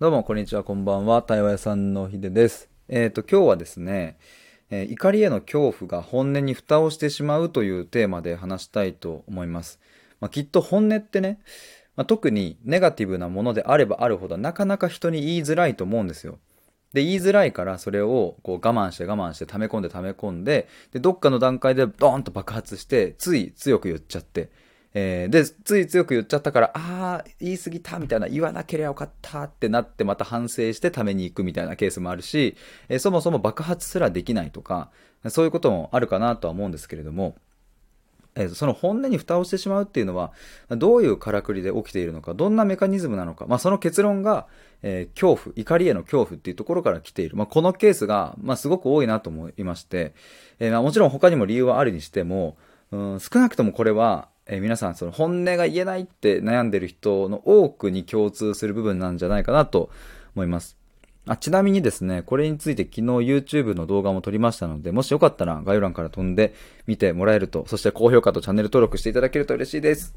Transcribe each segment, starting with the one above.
どうも、こんにちは、こんばんは。対話屋さんのひでです。えっ、と、今日はですね、えー怒りへの恐怖が本音に蓋をしてしまうというテーマで話したいと思います。まあ、きっと本音ってね、まあ、特にネガティブなものであればあるほど、なかなか人に言いづらいと思うんですよ。で、言いづらいから、それをこう我慢して我慢して溜め込んで溜め込んで、で、どっかの段階でドーンと爆発して、つい強く言っちゃって、えーで、つい強く言っちゃったから、あー、言い過ぎた、みたいな、言わなければよかったってなって、また反省してために行くみたいなケースもあるし、えーそもそも爆発すらできないとか、そういうこともあるかなとは思うんですけれども、えーその本音に蓋をしてしまうっていうのは、どういうからくりで起きているのか、どんなメカニズムなのか、まあ、その結論が、えー恐怖、怒りへの恐怖っていうところから来ている。まあ、このケースが、まあ、すごく多いなと思いまして、えーまあ、もちろん他にも理由はあるにしても、うん、少なくともこれは、えー皆さん、その本音が言えないって悩んでる人の多くに共通する部分なんじゃないかなと思います。あちなみにですね、これについて昨日 YouTube の動画も撮りましたので、もしよかったら概要欄から飛んで見てもらえると、そして高評価とチャンネル登録していただけると嬉しいです。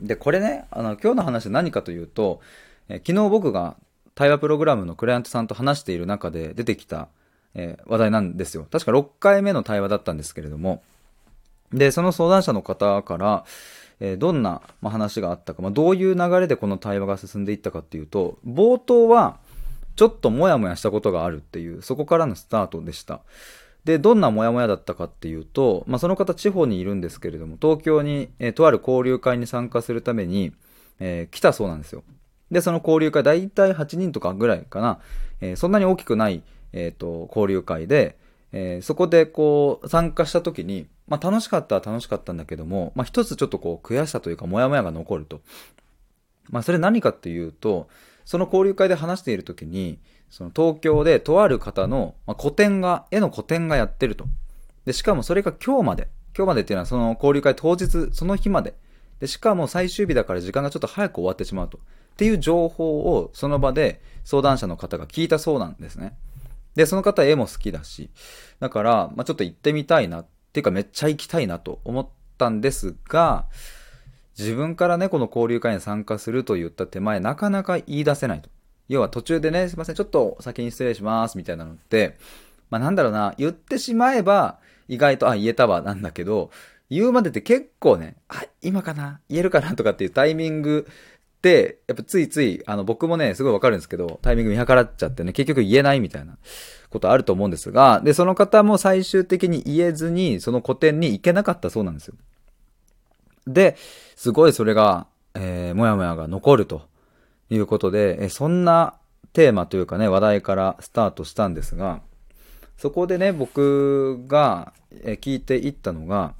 で、これね、あの、今日の話は何かというと、えー昨日僕が対話プログラムのクライアントさんと話している中で出てきた、えー話題なんですよ。確か6回目の対話だったんですけれども、で、その相談者の方から、えーどんな、話があったか、まあ、どういう流れでこの対話が進んでいったかっていうと、冒頭は、ちょっとモヤモヤしたことがあるっていう、そこからのスタートでした。で、どんなモヤモヤだったかっていうと、まあ、その方地方にいるんですけれども、東京に、えーとある交流会に参加するために、えー来たそうなんですよ。で、その交流会、だいたい8人とかぐらいかな、えーそんなに大きくない、えっ、と、交流会で、えそこでこう、参加した時に、まあ楽しかったは楽しかったんだけども、まあ一つちょっとこう、悔しさというか、モヤモヤが残ると。まあそれ何かっていうと、その交流会で話している時に、その東京でとある方の、まあ、個展が、絵の個展がやってると。で、しかもそれが今日まで。今日までっていうのはその交流会当日、その日まで。で、しかも最終日だから時間がちょっと早く終わってしまうと。っていう情報をその場で相談者の方が聞いたそうなんですね。で、その方絵も好きだし。だから、まあちょっと行ってみたいな。っていうかめっちゃ行きたいなと思ったんですが、自分からね、この交流会に参加すると言った手前、なかなか言い出せないと。要は途中でね、すいません、ちょっと先に失礼します、みたいなのって、まあなんだろうな、言ってしまえば、意外と、あ、言えたわ、なんだけど、言うまでって結構ね、あ、今かな言えるかなとかっていうタイミングって、やっぱついつい、あの、僕もね、すごいわかるんですけど、タイミング見計らっちゃってね、結局言えないみたいなことあると思うんですが、で、その方も最終的に言えずに、その個展に行けなかったそうなんですよ。で、すごいそれが、えー、もやもやが残るということで、えそんなテーマというかね、話題からスタートしたんですが、そこでね、僕が聞いていったのが、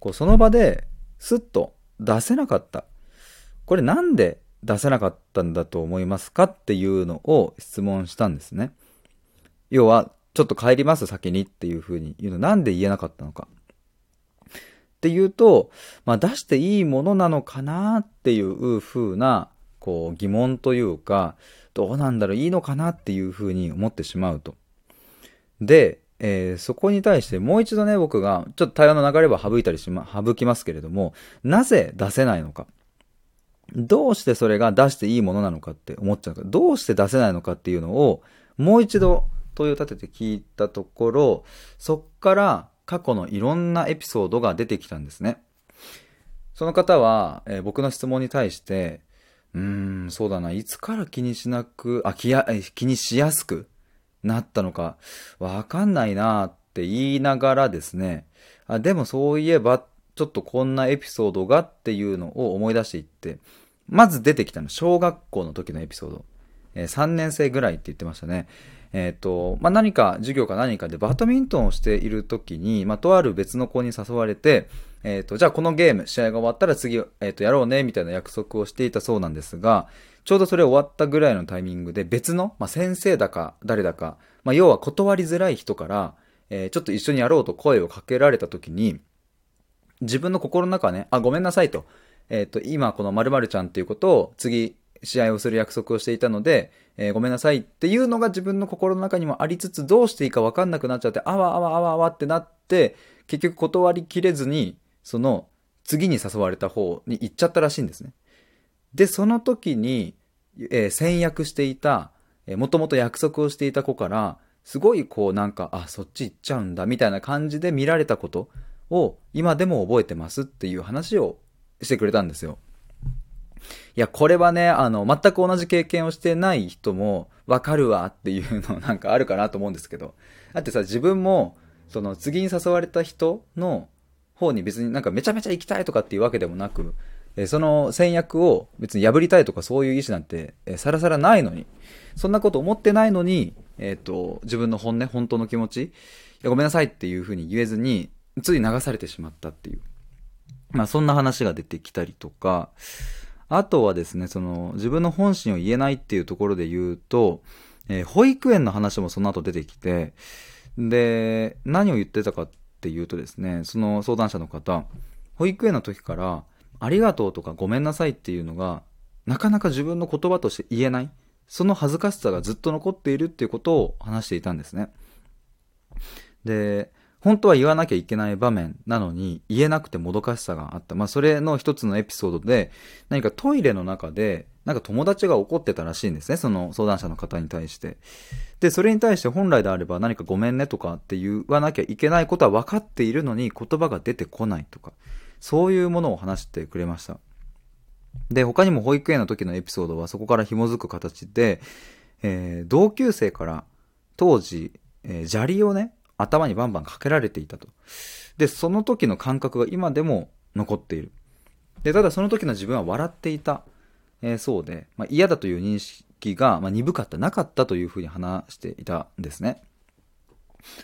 こう、その場で、スッと出せなかった。これなんで出せなかったんだと思いますかっていうのを質問したんですね。要は、ちょっと帰ります先にっていうふうに言うの、なんで言えなかったのか。っていうと、まあ出していいものなのかなっていう風な、こう疑問というか、どうなんだろう、いいのかなっていう風に思ってしまうと。で、えーそこに対してもう一度ね、僕が、ちょっと対話の流れは省いたりしま、省きますけれども、なぜ出せないのか。どうしてそれが出していいものなのかって思っちゃうか。どうして出せないのかっていうのを、もう一度問いを立てて聞いたところ、そっから過去のいろんなエピソードが出てきたんですね。その方は、えー僕の質問に対して、うーん、そうだな、いつから気にしなく、あ、気や、気にしやすくなったのか、わかんないなって言いながらですね、あ、でもそういえば、ちょっとこんなエピソードがっていうのを思い出していって、まず出てきたの、小学校の時のエピソード。えー3年生ぐらいって言ってましたね。えっ、と、まあ、何か、授業か何かでバドミントンをしている時に、まあ、とある別の子に誘われて、えっ、と、じゃあこのゲーム、試合が終わったら次、えっ、と、やろうね、みたいな約束をしていたそうなんですが、ちょうどそれ終わったぐらいのタイミングで別の、まあ、先生だか誰だか、まあ、要は断りづらい人から、えーちょっと一緒にやろうと声をかけられた時に、自分の心の中はね、あ、ごめんなさいと。えっ、と、今この〇〇ちゃんっていうことを次試合をする約束をしていたので、えーごめんなさいっていうのが自分の心の中にもありつつ、どうしていいか分かんなくなっちゃって、あわあわあわあわってなって、結局断りきれずに、その次に誘われた方に行っちゃったらしいんですね。で、その時に、えー、先約していた、えー、もともと約束をしていた子から、すごいこうなんか、あ、そっち行っちゃうんだみたいな感じで見られたことを今でも覚えてますっていう話をしてくれたんですよ。いや、これはね、あの、全く同じ経験をしてない人もわかるわっていうのなんかあるかなと思うんですけど。だってさ、自分も、その次に誘われた人の方に別になんかめちゃめちゃ行きたいとかっていうわけでもなく、えその戦略を別に破りたいとかそういう意思なんて、えさらさらないのに、そんなこと思ってないのに、えっ、ー、と、自分の本音、本当の気持ち、いやごめんなさいっていうふうに言えずに、つい流されてしまったっていう。まあそんな話が出てきたりとか、あとはですね、その自分の本心を言えないっていうところで言うと、えー、保育園の話もその後出てきて、で、何を言ってたかっていうとですね、その相談者の方、保育園の時から、ありがとうとかごめんなさいっていうのが、なかなか自分の言葉として言えない。その恥ずかしさがずっと残っているっていうことを話していたんですね。で、本当は言わなきゃいけない場面なのに言えなくてもどかしさがあった。まあそれの一つのエピソードで何かトイレの中でなんか友達が怒ってたらしいんですね。その相談者の方に対して。で、それに対して本来であれば何かごめんねとかって言わなきゃいけないことは分かっているのに言葉が出てこないとか、そういうものを話してくれました。で、他にも保育園の時のエピソードはそこから紐づく形で、えー、同級生から当時、えー、砂利をね、頭にバンバンかけられていたと。で、その時の感覚が今でも残っている。で、ただその時の自分は笑っていた、えー、そうで、まあ、嫌だという認識が、まあ、鈍かった、なかったというふうに話していたんですね。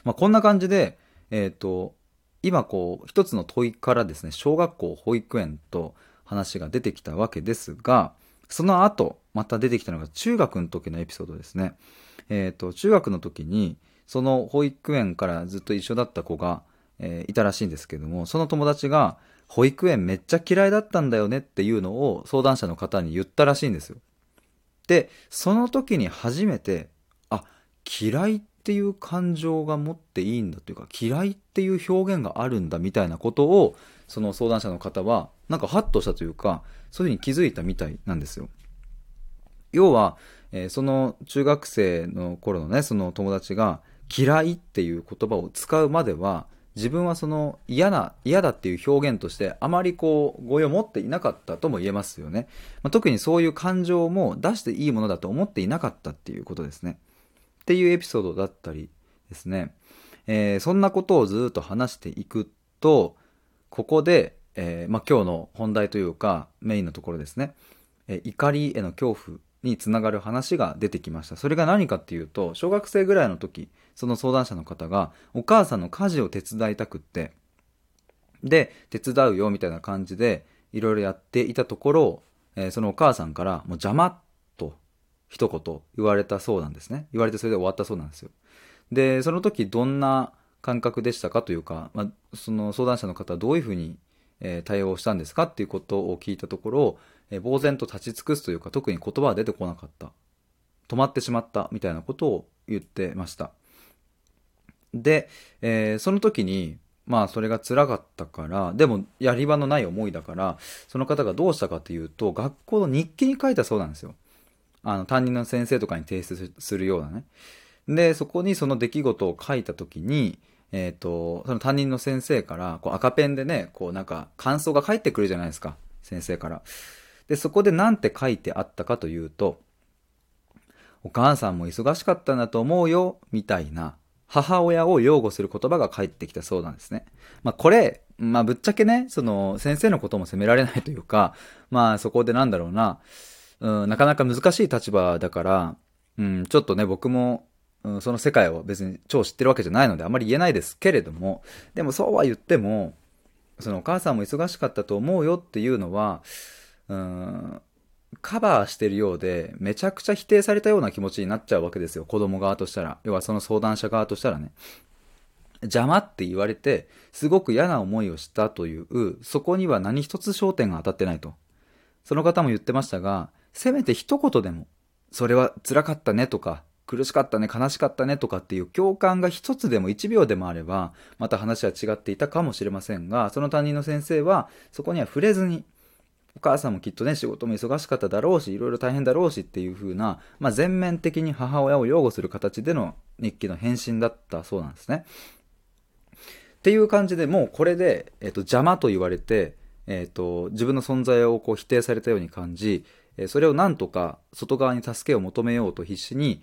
まあ、こんな感じで、えっ、ー、と、今こう、一つの問いからですね、小学校、保育園と話が出てきたわけですが、その後、また出てきたのが中学の時のエピソードですね。えっ、ー、と、中学の時に、その保育園からずっと一緒だった子が、えー、いたらしいんですけども、その友達が、保育園めっちゃ嫌いだったんだよねっていうのを相談者の方に言ったらしいんですよ。で、その時に初めて、あ、嫌いっていう感情が持っていいんだというか、嫌いっていう表現があるんだみたいなことを、その相談者の方は、なんかハッとしたというか、そういうふうに気づいたみたいなんですよ。要は、えー、その中学生の頃のね、その友達が、嫌いっていう言葉を使うまでは自分はその嫌な嫌だっていう表現としてあまりこう語彙を持っていなかったとも言えますよね、まあ、特にそういう感情も出していいものだと思っていなかったっていうことですね。っていうエピソードだったりですね、えー、そんなことをずっと話していくとここで、えー、まあ、今日の本題というかメインのところですね、えー、怒りへの恐怖につながる話が出てきました。それが何かっていうと、小学生ぐらいの時、その相談者の方が、お母さんの家事を手伝いたくって、で、手伝うよみたいな感じで、いろいろやっていたところ、えー、そのお母さんから、もう邪魔と一言言われたそうなんですね。言われてそれで終わったそうなんですよ。で、その時どんな感覚でしたかというか、まあ、その相談者の方はどういうふうに、えー、対応したんですかっていうことを聞いたところ、えー、呆然と立ち尽くすというか、特に言葉は出てこなかった。止まってしまったみたいなことを言ってました。で、えー、その時に、まあそれが辛かったから、でもやり場のない思いだから、その方がどうしたかというと、学校の日記に書いたそうなんですよ。あの、担任の先生とかに提出するようなね。で、そこにその出来事を書いた時に、えっ、ー、と、その担任の先生から、こう赤ペンでね、こうなんか感想が返ってくるじゃないですか。先生から。で、そこで何て書いてあったかというと、お母さんも忙しかったんだと思うよ、みたいな、母親を擁護する言葉が返ってきたそうなんですね。まあこれ、まあぶっちゃけね、その先生のことも責められないというか、まあそこでなんだろうな、うん、なかなか難しい立場だから、うん、ちょっとね、僕も、うん、その世界を別に超知ってるわけじゃないのであまり言えないですけれども、でもそうは言っても、そのお母さんも忙しかったと思うよっていうのは、うん、カバーしてるようで、めちゃくちゃ否定されたような気持ちになっちゃうわけですよ。子供側としたら。要はその相談者側としたらね。邪魔って言われて、すごく嫌な思いをしたという、そこには何一つ焦点が当たってないと。その方も言ってましたが、せめて一言でも、それは辛かったねとか、苦しかったね、悲しかったねとかっていう共感が一つでも一秒でもあれば、また話は違っていたかもしれませんが、その担任の先生は、そこには触れずに、お母さんもきっとね、仕事も忙しかっただろうし、いろいろ大変だろうしっていう風な、まあ、全面的に母親を擁護する形での日記の返信だったそうなんですね。っていう感じでもうこれで、えっ、と、邪魔と言われて、えっ、と、自分の存在をこう否定されたように感じ、えそれをなんとか外側に助けを求めようと必死に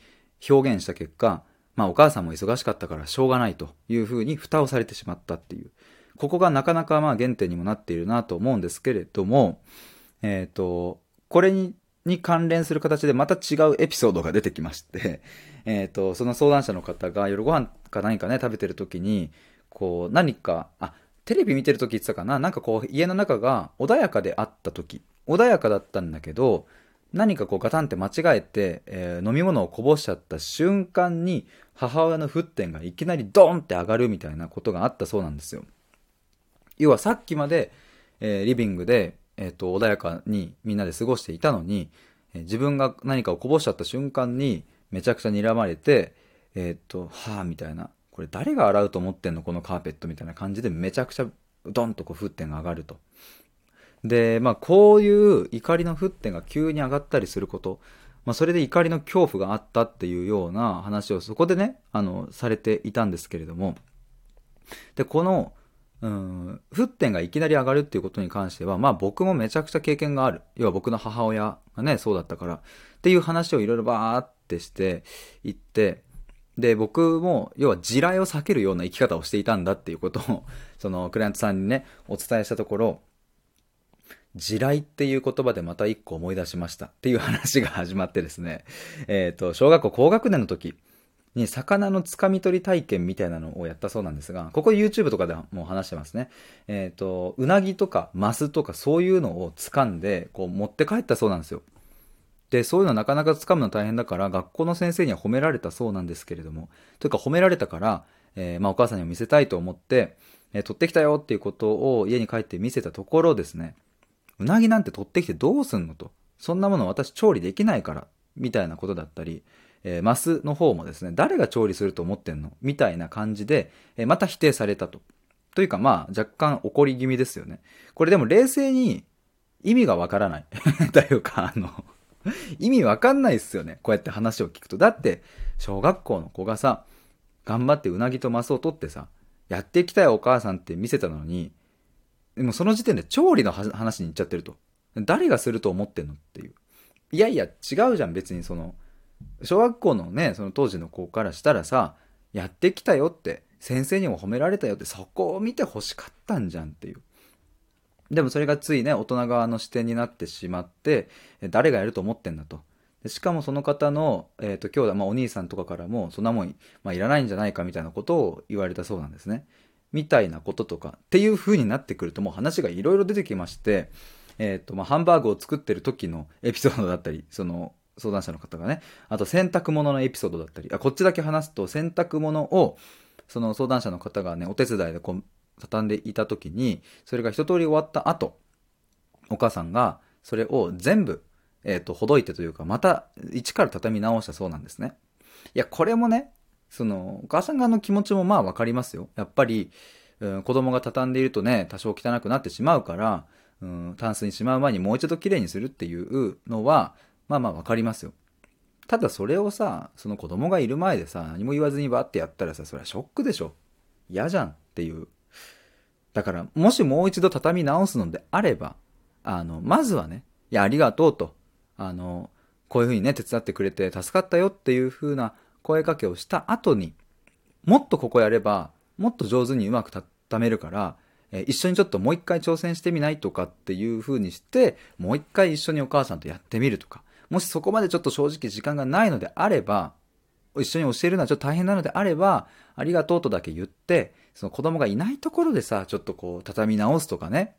表現した結果、まあお母さんも忙しかったからしょうがないというふうに蓋をされてしまったっていう。ここがなかなかまあ原点にもなっているなと思うんですけれども、えっ、ー、と、これにに関連する形でまた違うエピソードが出てきまして、えっ、と、その相談者の方が夜ご飯か何かね、食べてる時に、こう、何か、あ、テレビ見てる時言ってたかな？なんかこう、家の中が穏やかであった時、穏やかだったんだけど、何かこうガタンって間違えて、えー、飲み物をこぼしちゃった瞬間に母親の沸点がいきなりドーンって上がるみたいなことがあったそうなんですよ。要はさっきまで、えー、リビングで、え、ー、と、穏やかにみんなで過ごしていたのに、えー、自分が何かをこぼしちゃった瞬間にめちゃくちゃ睨まれて、えっ、と、はぁ、みたいな。これ誰が洗うと思ってんの？このカーペットみたいな感じでめちゃくちゃドンとこう沸点が上がると。で、まあ、こういう怒りの沸点が急に上がったりすること、まあ、それで怒りの恐怖があったっていうような話をそこでね、あの、されていたんですけれども、で、この、うん、沸点がいきなり上がるっていうことに関しては、まあ僕もめちゃくちゃ経験がある。要は僕の母親がね、そうだったから。っていう話をいろいろバーってしていって、で、僕も、要は地雷を避けるような生き方をしていたんだっていうことを、そのクライアントさんにね、お伝えしたところ、地雷っていう言葉でまた一個思い出しました。っていう話が始まってですね、えっ、ー、と、小学校高学年の時。に魚のつかみ取り体験みたいなのをやったそうなんですが、ここ YouTube とかでも話してますね。えっ、ー、と、うなぎとかマスとかそういうのを掴んで、こう持って帰ったそうなんですよ。で、そういうのなかなか掴むの大変だから、学校の先生には褒められたそうなんですけれども、というか褒められたから、えー、まあお母さんにも見せたいと思って、えー、取ってきたよっていうことを家に帰って見せたところですね、うなぎなんて取ってきてどうすんのと。そんなもの私調理できないから。みたいなことだったり、えー、マスの方もですね、誰が調理すると思ってんの？みたいな感じで、えー、また否定されたと。というかまあ若干怒り気味ですよね。これでも冷静に意味がわからない。というかあの意味わかんないっすよね。こうやって話を聞くと。だって、小学校の子がさ、頑張ってうなぎとマスを取ってさ、やってきたよお母さんって見せたのに、でもその時点で調理の話に行っちゃってると。誰がすると思ってんの？っていう。いやいや、違うじゃん、別にその、小学校のね、その当時の子からしたらさ、やってきたよって、先生にも褒められたよって、そこを見て欲しかったんじゃんっていう。でもそれがついね、大人側の視点になってしまって、誰がやると思ってんだと。しかもその方の、えっ、ー、と、兄弟、まあお兄さんとかからも、そんなもん、まあいらないんじゃないかみたいなことを言われたそうなんですね。みたいなこととかっていう風になってくるともう話がいろいろ出てきまして、えっ、ー、と、まあ、ハンバーグを作ってる時のエピソードだったり、その、相談者の方がね、あと洗濯物のエピソードだったり、あ、こっちだけ話すと洗濯物を、その相談者の方がね、お手伝いでこう、畳んでいた時に、それが一通り終わった後、お母さんが、それを全部、えっ、ー、と、ほどいてというか、また、一から畳み直したそうなんですね。いや、これもね、その、お母さん側の気持ちもまあわかりますよ。やっぱり、うん、子供が畳んでいるとね、多少汚くなってしまうから、うん、タンスにしまう前にもう一度きれいにするっていうのは、まあまあわかりますよ。ただそれをさ、その子供がいる前でさ、何も言わずにバッてやったらさ、それはショックでしょ。嫌じゃんっていう。だから、もしもう一度畳み直すのであれば、あの、まずはね、いや、ありがとうと。あの、こういうふうにね、手伝ってくれて助かったよっていう風な声かけをした後に、もっとここやれば、もっと上手にうまく畳めるから、え一緒にちょっともう一回挑戦してみないとかっていう風にして、もう一回一緒にお母さんとやってみるとか、もしそこまでちょっと正直時間がないのであれば、一緒に教えるのはちょっと大変なのであれば、ありがとうとだけ言って、その子供がいないところでさ、ちょっとこう、畳み直すとかね。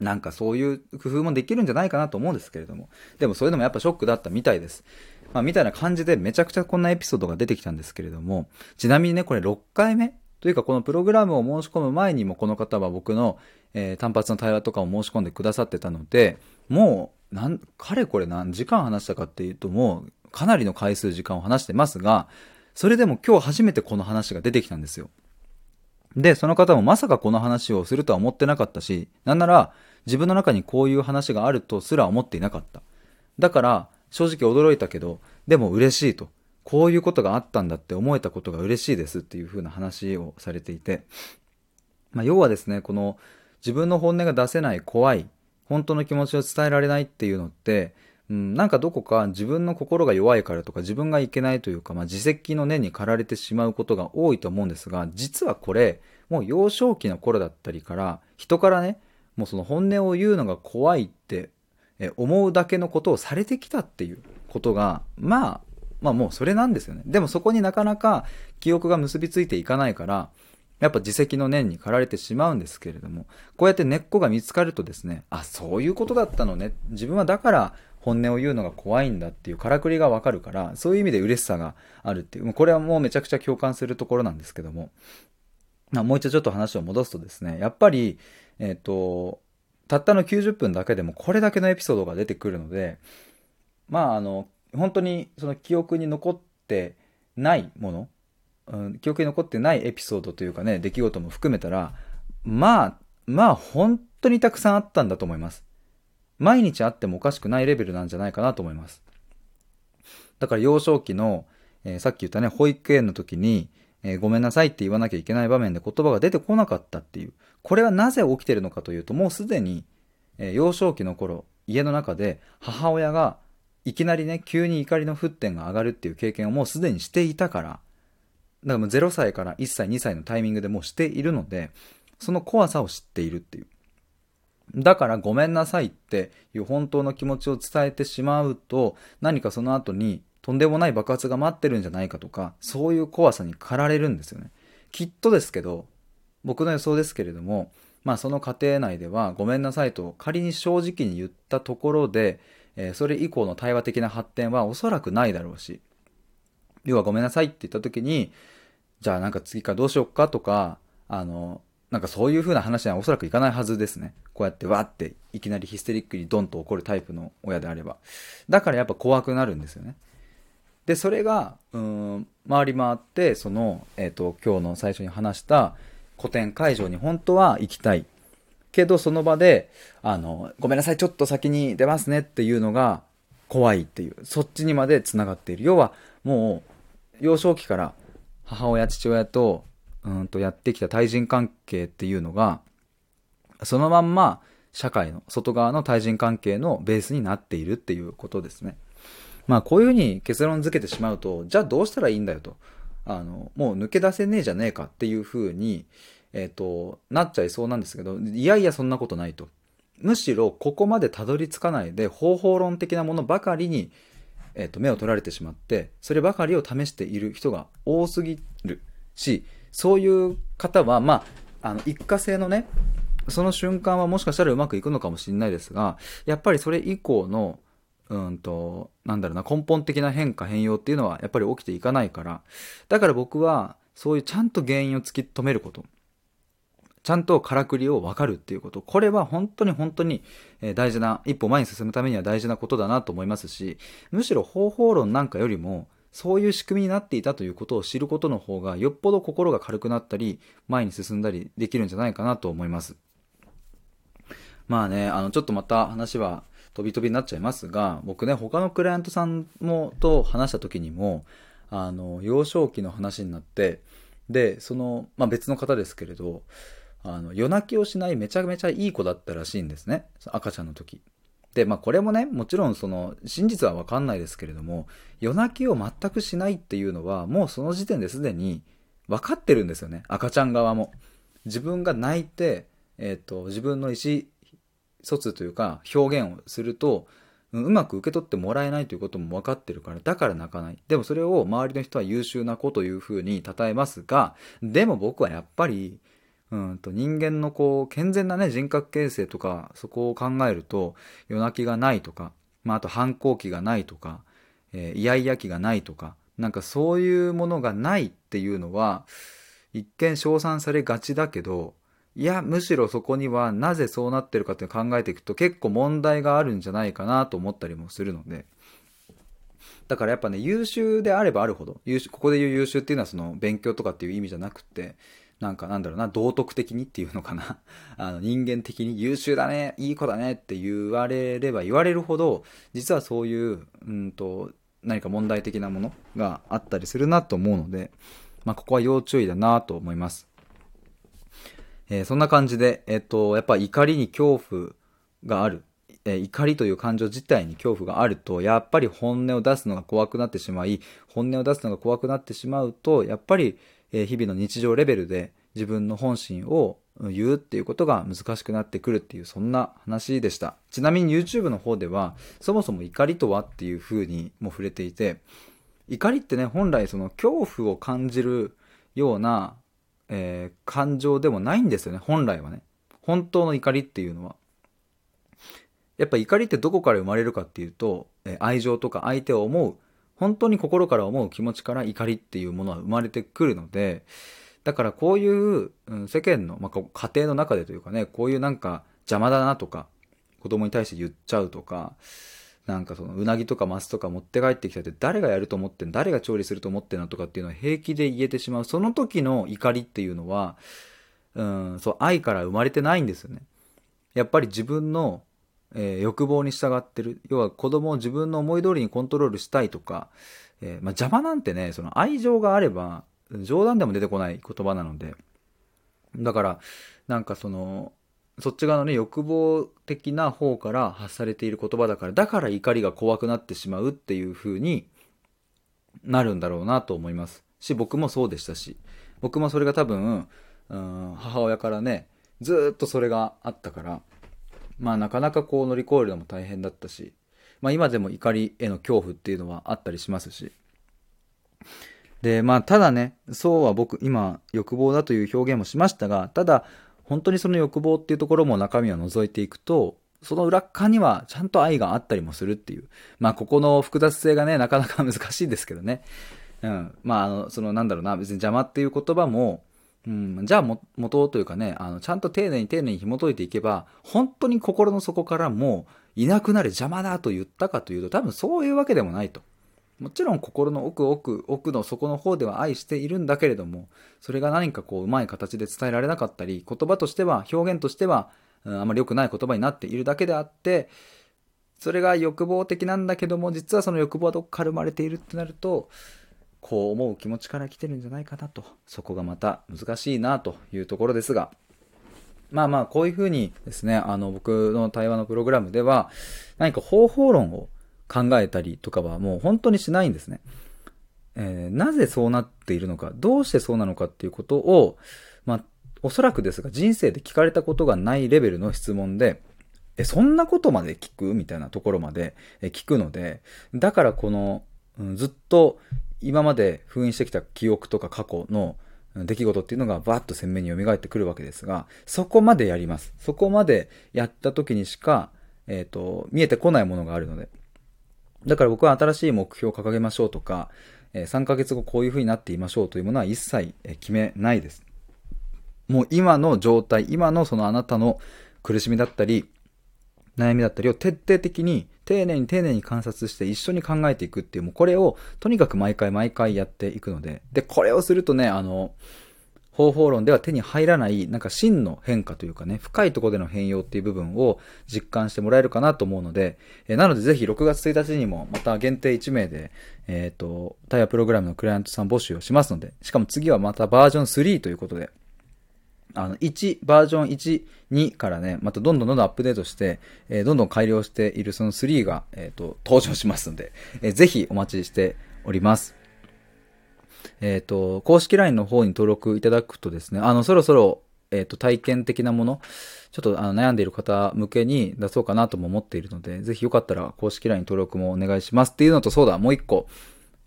なんかそういう工夫もできるんじゃないかなと思うんですけれども。でもそれでもやっぱショックだったみたいです。まあ、みたいな感じでめちゃくちゃこんなエピソードが出てきたんですけれども、ちなみにね、これ6回目というかこのプログラムを申し込む前にもこの方は僕の、えー、単発の対話とかを申し込んでくださってたので、もう、なん、かれこれ何時間話したかっていうともう、かなりの回数時間を話してますが、それでも今日初めてこの話が出てきたんですよ。で、その方もまさかこの話をするとは思ってなかったし、なんなら自分の中にこういう話があるとすら思っていなかった。だから、正直驚いたけど、でも嬉しいと。こういうことがあったんだって思えたことが嬉しいですっていう風な話をされていて、まあ、要はですね、この自分の本音が出せない怖い、本当の気持ちを伝えられないっていうのって、うん、なんかどこか自分の心が弱いからとか自分がいけないというか、まあ、自責の念に駆られてしまうことが多いと思うんですが、実はこれ、もう幼少期の頃だったりから、人からね、もうその本音を言うのが怖いって思うだけのことをされてきたっていうことが、まあ、まあもうそれなんですよね。でもそこになかなか記憶が結びついていかないから、やっぱ自責の念に駆られてしまうんですけれども、こうやって根っこが見つかるとですね、あ、そういうことだったのね。自分はだから本音を言うのが怖いんだっていうからくりがわかるから、そういう意味で嬉しさがあるっていう、これはもうめちゃくちゃ共感するところなんですけども、もう一度ちょっと話を戻すとですね、やっぱり、えっ、ー、と、たったの90分だけでもこれだけのエピソードが出てくるので、まああの、本当にその記憶に残ってないもの、うん、記憶に残ってないエピソードというかね、出来事も含めたら、まあ、まあ本当にたくさんあったんだと思います。毎日あってもおかしくないレベルなんじゃないかなと思います。だから幼少期の、えー、さっき言ったね、保育園の時に、えー、ごめんなさいって言わなきゃいけない場面で言葉が出てこなかったっていう。これはなぜ起きてるのかというと、もうすでに、えー、幼少期の頃、家の中で母親がいきなりね、急に怒りの沸点が上がるっていう経験をもうすでにしていたから、だからもう0歳から1歳、2歳のタイミングでもうしているので、その怖さを知っているっていう。だからごめんなさいっていう本当の気持ちを伝えてしまうと、何かその後にとんでもない爆発が待ってるんじゃないかとか、そういう怖さに駆られるんですよね。きっとですけど、僕の予想ですけれども、まあその過程内ではごめんなさいと仮に正直に言ったところで、えー、それ以降の対話的な発展はおそらくないだろうし、要はごめんなさいって言った時に、じゃあなんか次からどうしよっかとか、あの、なんかそういう風な話にはおそらくいかないはずですね。こうやってわっていきなりヒステリックにドンと怒るタイプの親であれば。だからやっぱ怖くなるんですよね。で、それが、うん、回り回って、その、えっ、ー、と、今日の最初に話した古典会場に本当は行きたいけどその場で、あの、ごめんなさい、ちょっと先に出ますねっていうのが怖いっていう、そっちにまで繋がっている。要は、もう、幼少期から母親、父親と、うんとやってきた対人関係っていうのが、そのまんま社会の外側の対人関係のベースになっているっていうことですね。まあこういうふうに結論付けてしまうと、じゃあどうしたらいいんだよと。あの、もう抜け出せねえじゃねえかっていうふうに、えっ、ー、と、なっちゃいそうなんですけど、いやいやそんなことないと。むしろここまでたどり着かないで方法論的なものばかりに、えー、と目を取られてしまってそればかりを試している人が多すぎるしそういう方はまああの一過性のねその瞬間はもしかしたらうまくいくのかもしれないですがやっぱりそれ以降のうんとなんだろうな根本的な変化変容っていうのはやっぱり起きていかないからだから僕はそういうちゃんと原因を突き止めること。ちゃんとからくりを分かるっていうこと。これは本当に本当に大事な、一歩前に進むためには大事なことだなと思いますし、むしろ方法論なんかよりも、そういう仕組みになっていたということを知ることの方が、よっぽど心が軽くなったり、前に進んだりできるんじゃないかなと思います。まあね、あの、ちょっとまた話は飛び飛びになっちゃいますが、僕ね、他のクライアントさんもと話した時にも、あの、幼少期の話になって、で、その、まあ別の方ですけれど、あの、夜泣きをしないめちゃめちゃいい子だったらしいんですね。赤ちゃんの時。で、まあこれもね、もちろんその、真実はわかんないですけれども、夜泣きを全くしないっていうのは、もうその時点ですでに分かってるんですよね。赤ちゃん側も。自分が泣いて、えっ、ー、と、自分の意思疎通というか、表現をすると、うまく受け取ってもらえないということも分かってるから、だから泣かない。でもそれを周りの人は優秀な子というふうに称えますが、でも僕はやっぱり、うんと人間のこう健全なね人格形成とかそこを考えると夜泣きがないとか、まあ、あと反抗期がないとか、えー、イヤイヤ期がないとかなんかそういうものがないっていうのは一見称賛されがちだけどいやむしろそこにはなぜそうなってるかって考えていくと結構問題があるんじゃないかなと思ったりもするので。だからやっぱね優秀であればあるほど優秀ここで言う優秀っていうのはその勉強とかっていう意味じゃなくてなんかなんだろうな、道徳的にっていうのかな。あの、人間的に優秀だね、いい子だねって言われれば言われるほど、実はそういう、うんと、何か問題的なものがあったりするなと思うので、まあ、ここは要注意だなと思います。えー、そんな感じで、えっ、と、やっぱ怒りに恐怖がある。えー、怒りという感情自体に恐怖があると、やっぱり本音を出すのが怖くなってしまい、本音を出すのが怖くなってしまうと、やっぱり、え、日々の日常レベルで自分の本心を言うっていうことが難しくなってくるっていう、そんな話でした。ちなみに YouTube の方では、そもそも怒りとはっていう風にも触れていて、怒りってね、本来その恐怖を感じるような、えー、感情でもないんですよね、本来はね。本当の怒りっていうのは。やっぱ怒りってどこから生まれるかっていうと、え愛情とか相手を思う、本当に心から思う気持ちから怒りっていうものは生まれてくるので、だからこういう、うん、世間の、まあ、家庭の中でというかね、こういうなんか邪魔だなとか、子供に対して言っちゃうとか、なんかそのうなぎとかマスとか持って帰ってきたって誰がやると思ってん誰が調理すると思ってんのとかっていうのは平気で言えてしまう。その時の怒りっていうのは、うん、そう、愛から生まれてないんですよね。やっぱり自分の、えー、欲望に従ってる。要は子供を自分の思い通りにコントロールしたいとか、えー、まあ、邪魔なんてね、その愛情があれば、冗談でも出てこない言葉なので。だから、なんかその、そっち側のね、欲望的な方から発されている言葉だから、だから怒りが怖くなってしまうっていう風になるんだろうなと思います。し、僕もそうでしたし、僕もそれが多分、うん、母親からね、ずっとそれがあったから、まあなかなかこう乗り越えるのも大変だったし、まあ今でも怒りへの恐怖っていうのはあったりしますし、で、まあ、ただね、そうは僕、今、欲望だという表現もしましたが、ただ、本当にその欲望っていうところも中身を覗いていくと、その裏側にはちゃんと愛があったりもするっていう。まあ、ここの複雑性がね、なかなか難しいですけどね。うん。まあ、あの、その、なんだろうな、別に邪魔っていう言葉も、うん、じゃあも、元というかね、あの、ちゃんと丁寧に丁寧に紐解いていけば、本当に心の底からもう、いなくなる邪魔だと言ったかというと、多分そういうわけでもないと。もちろん心の奥奥奥の底の方では愛しているんだけれども、それが何かこううまい形で伝えられなかったり、言葉としては、表現としては、うん、あまり良くない言葉になっているだけであって、それが欲望的なんだけども、実はその欲望はどっかから生まれているってなると、こう思う気持ちから来てるんじゃないかなと、そこがまた難しいなというところですが、まあまあ、こういうふうにですね、あの、僕の対話のプログラムでは、何か方法論を考えたりとかはもう本当にしないんですね。えー、なぜそうなっているのか、どうしてそうなのかっていうことを、まあ、おそらくですが人生で聞かれたことがないレベルの質問で、え、そんなことまで聞く？みたいなところまで聞くので、だからこの、ずっと今まで封印してきた記憶とか過去の出来事っていうのがバーッと鮮明に蘇ってくるわけですが、そこまでやります。そこまでやった時にしか、えっ、ー、と、見えてこないものがあるので。だから僕は新しい目標を掲げましょうとか、3ヶ月後こういう風になっていましょうというものは一切決めないです。もう今の状態、今のそのあなたの苦しみだったり、悩みだったりを徹底的に、丁寧に丁寧に観察して一緒に考えていくっていう、もうこれをとにかく毎回毎回やっていくので、で、これをするとね、あの、方法論では手に入らない、なんか真の変化というかね、深いところでの変容っていう部分を実感してもらえるかなと思うので、え、なのでぜひ6月1日にもまた限定1名で、えっ、ー、と、タイヤプログラムのクライアントさん募集をしますので、しかも次はまたバージョン3ということで、あの、1、バージョン1、2からね、またどんどんどんどんアップデートして、えー、どんどん改良しているその3が、えっ、ー、と、登場しますので、えー、ぜひお待ちしております。えっ、ー、と、公式 LINE の方に登録いただくとですね、あの、そろそろ、えっ、ー、と、体験的なもの、ちょっとあの悩んでいる方向けに出そうかなとも思っているので、ぜひよかったら公式 LINE 登録もお願いしますっていうのと、そうだ、もう一個。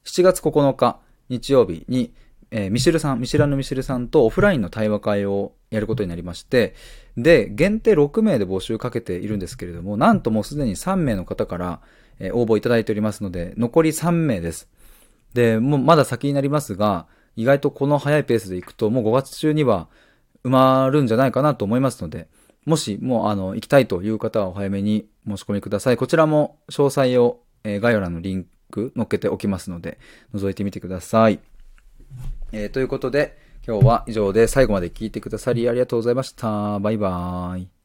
7月9日、日曜日に、えー、ミシルさん、ミシラのミシルさんとオフラインの対話会をやることになりまして、で、限定6名で募集かけているんですけれども、なんともうすでに3名の方から、えー、応募いただいておりますので、残り3名です。で、もうまだ先になりますが、意外とこの早いペースでいくと、もう5月中には埋まるんじゃないかなと思いますので、もし、もう、あの、行きたいという方はお早めに申し込みください。こちらも詳細を、えー、概要欄のリンク載っけておきますので、覗いてみてください。えー、ということで、今日は以上で最後まで聞いてくださりありがとうございました。バイバーイ。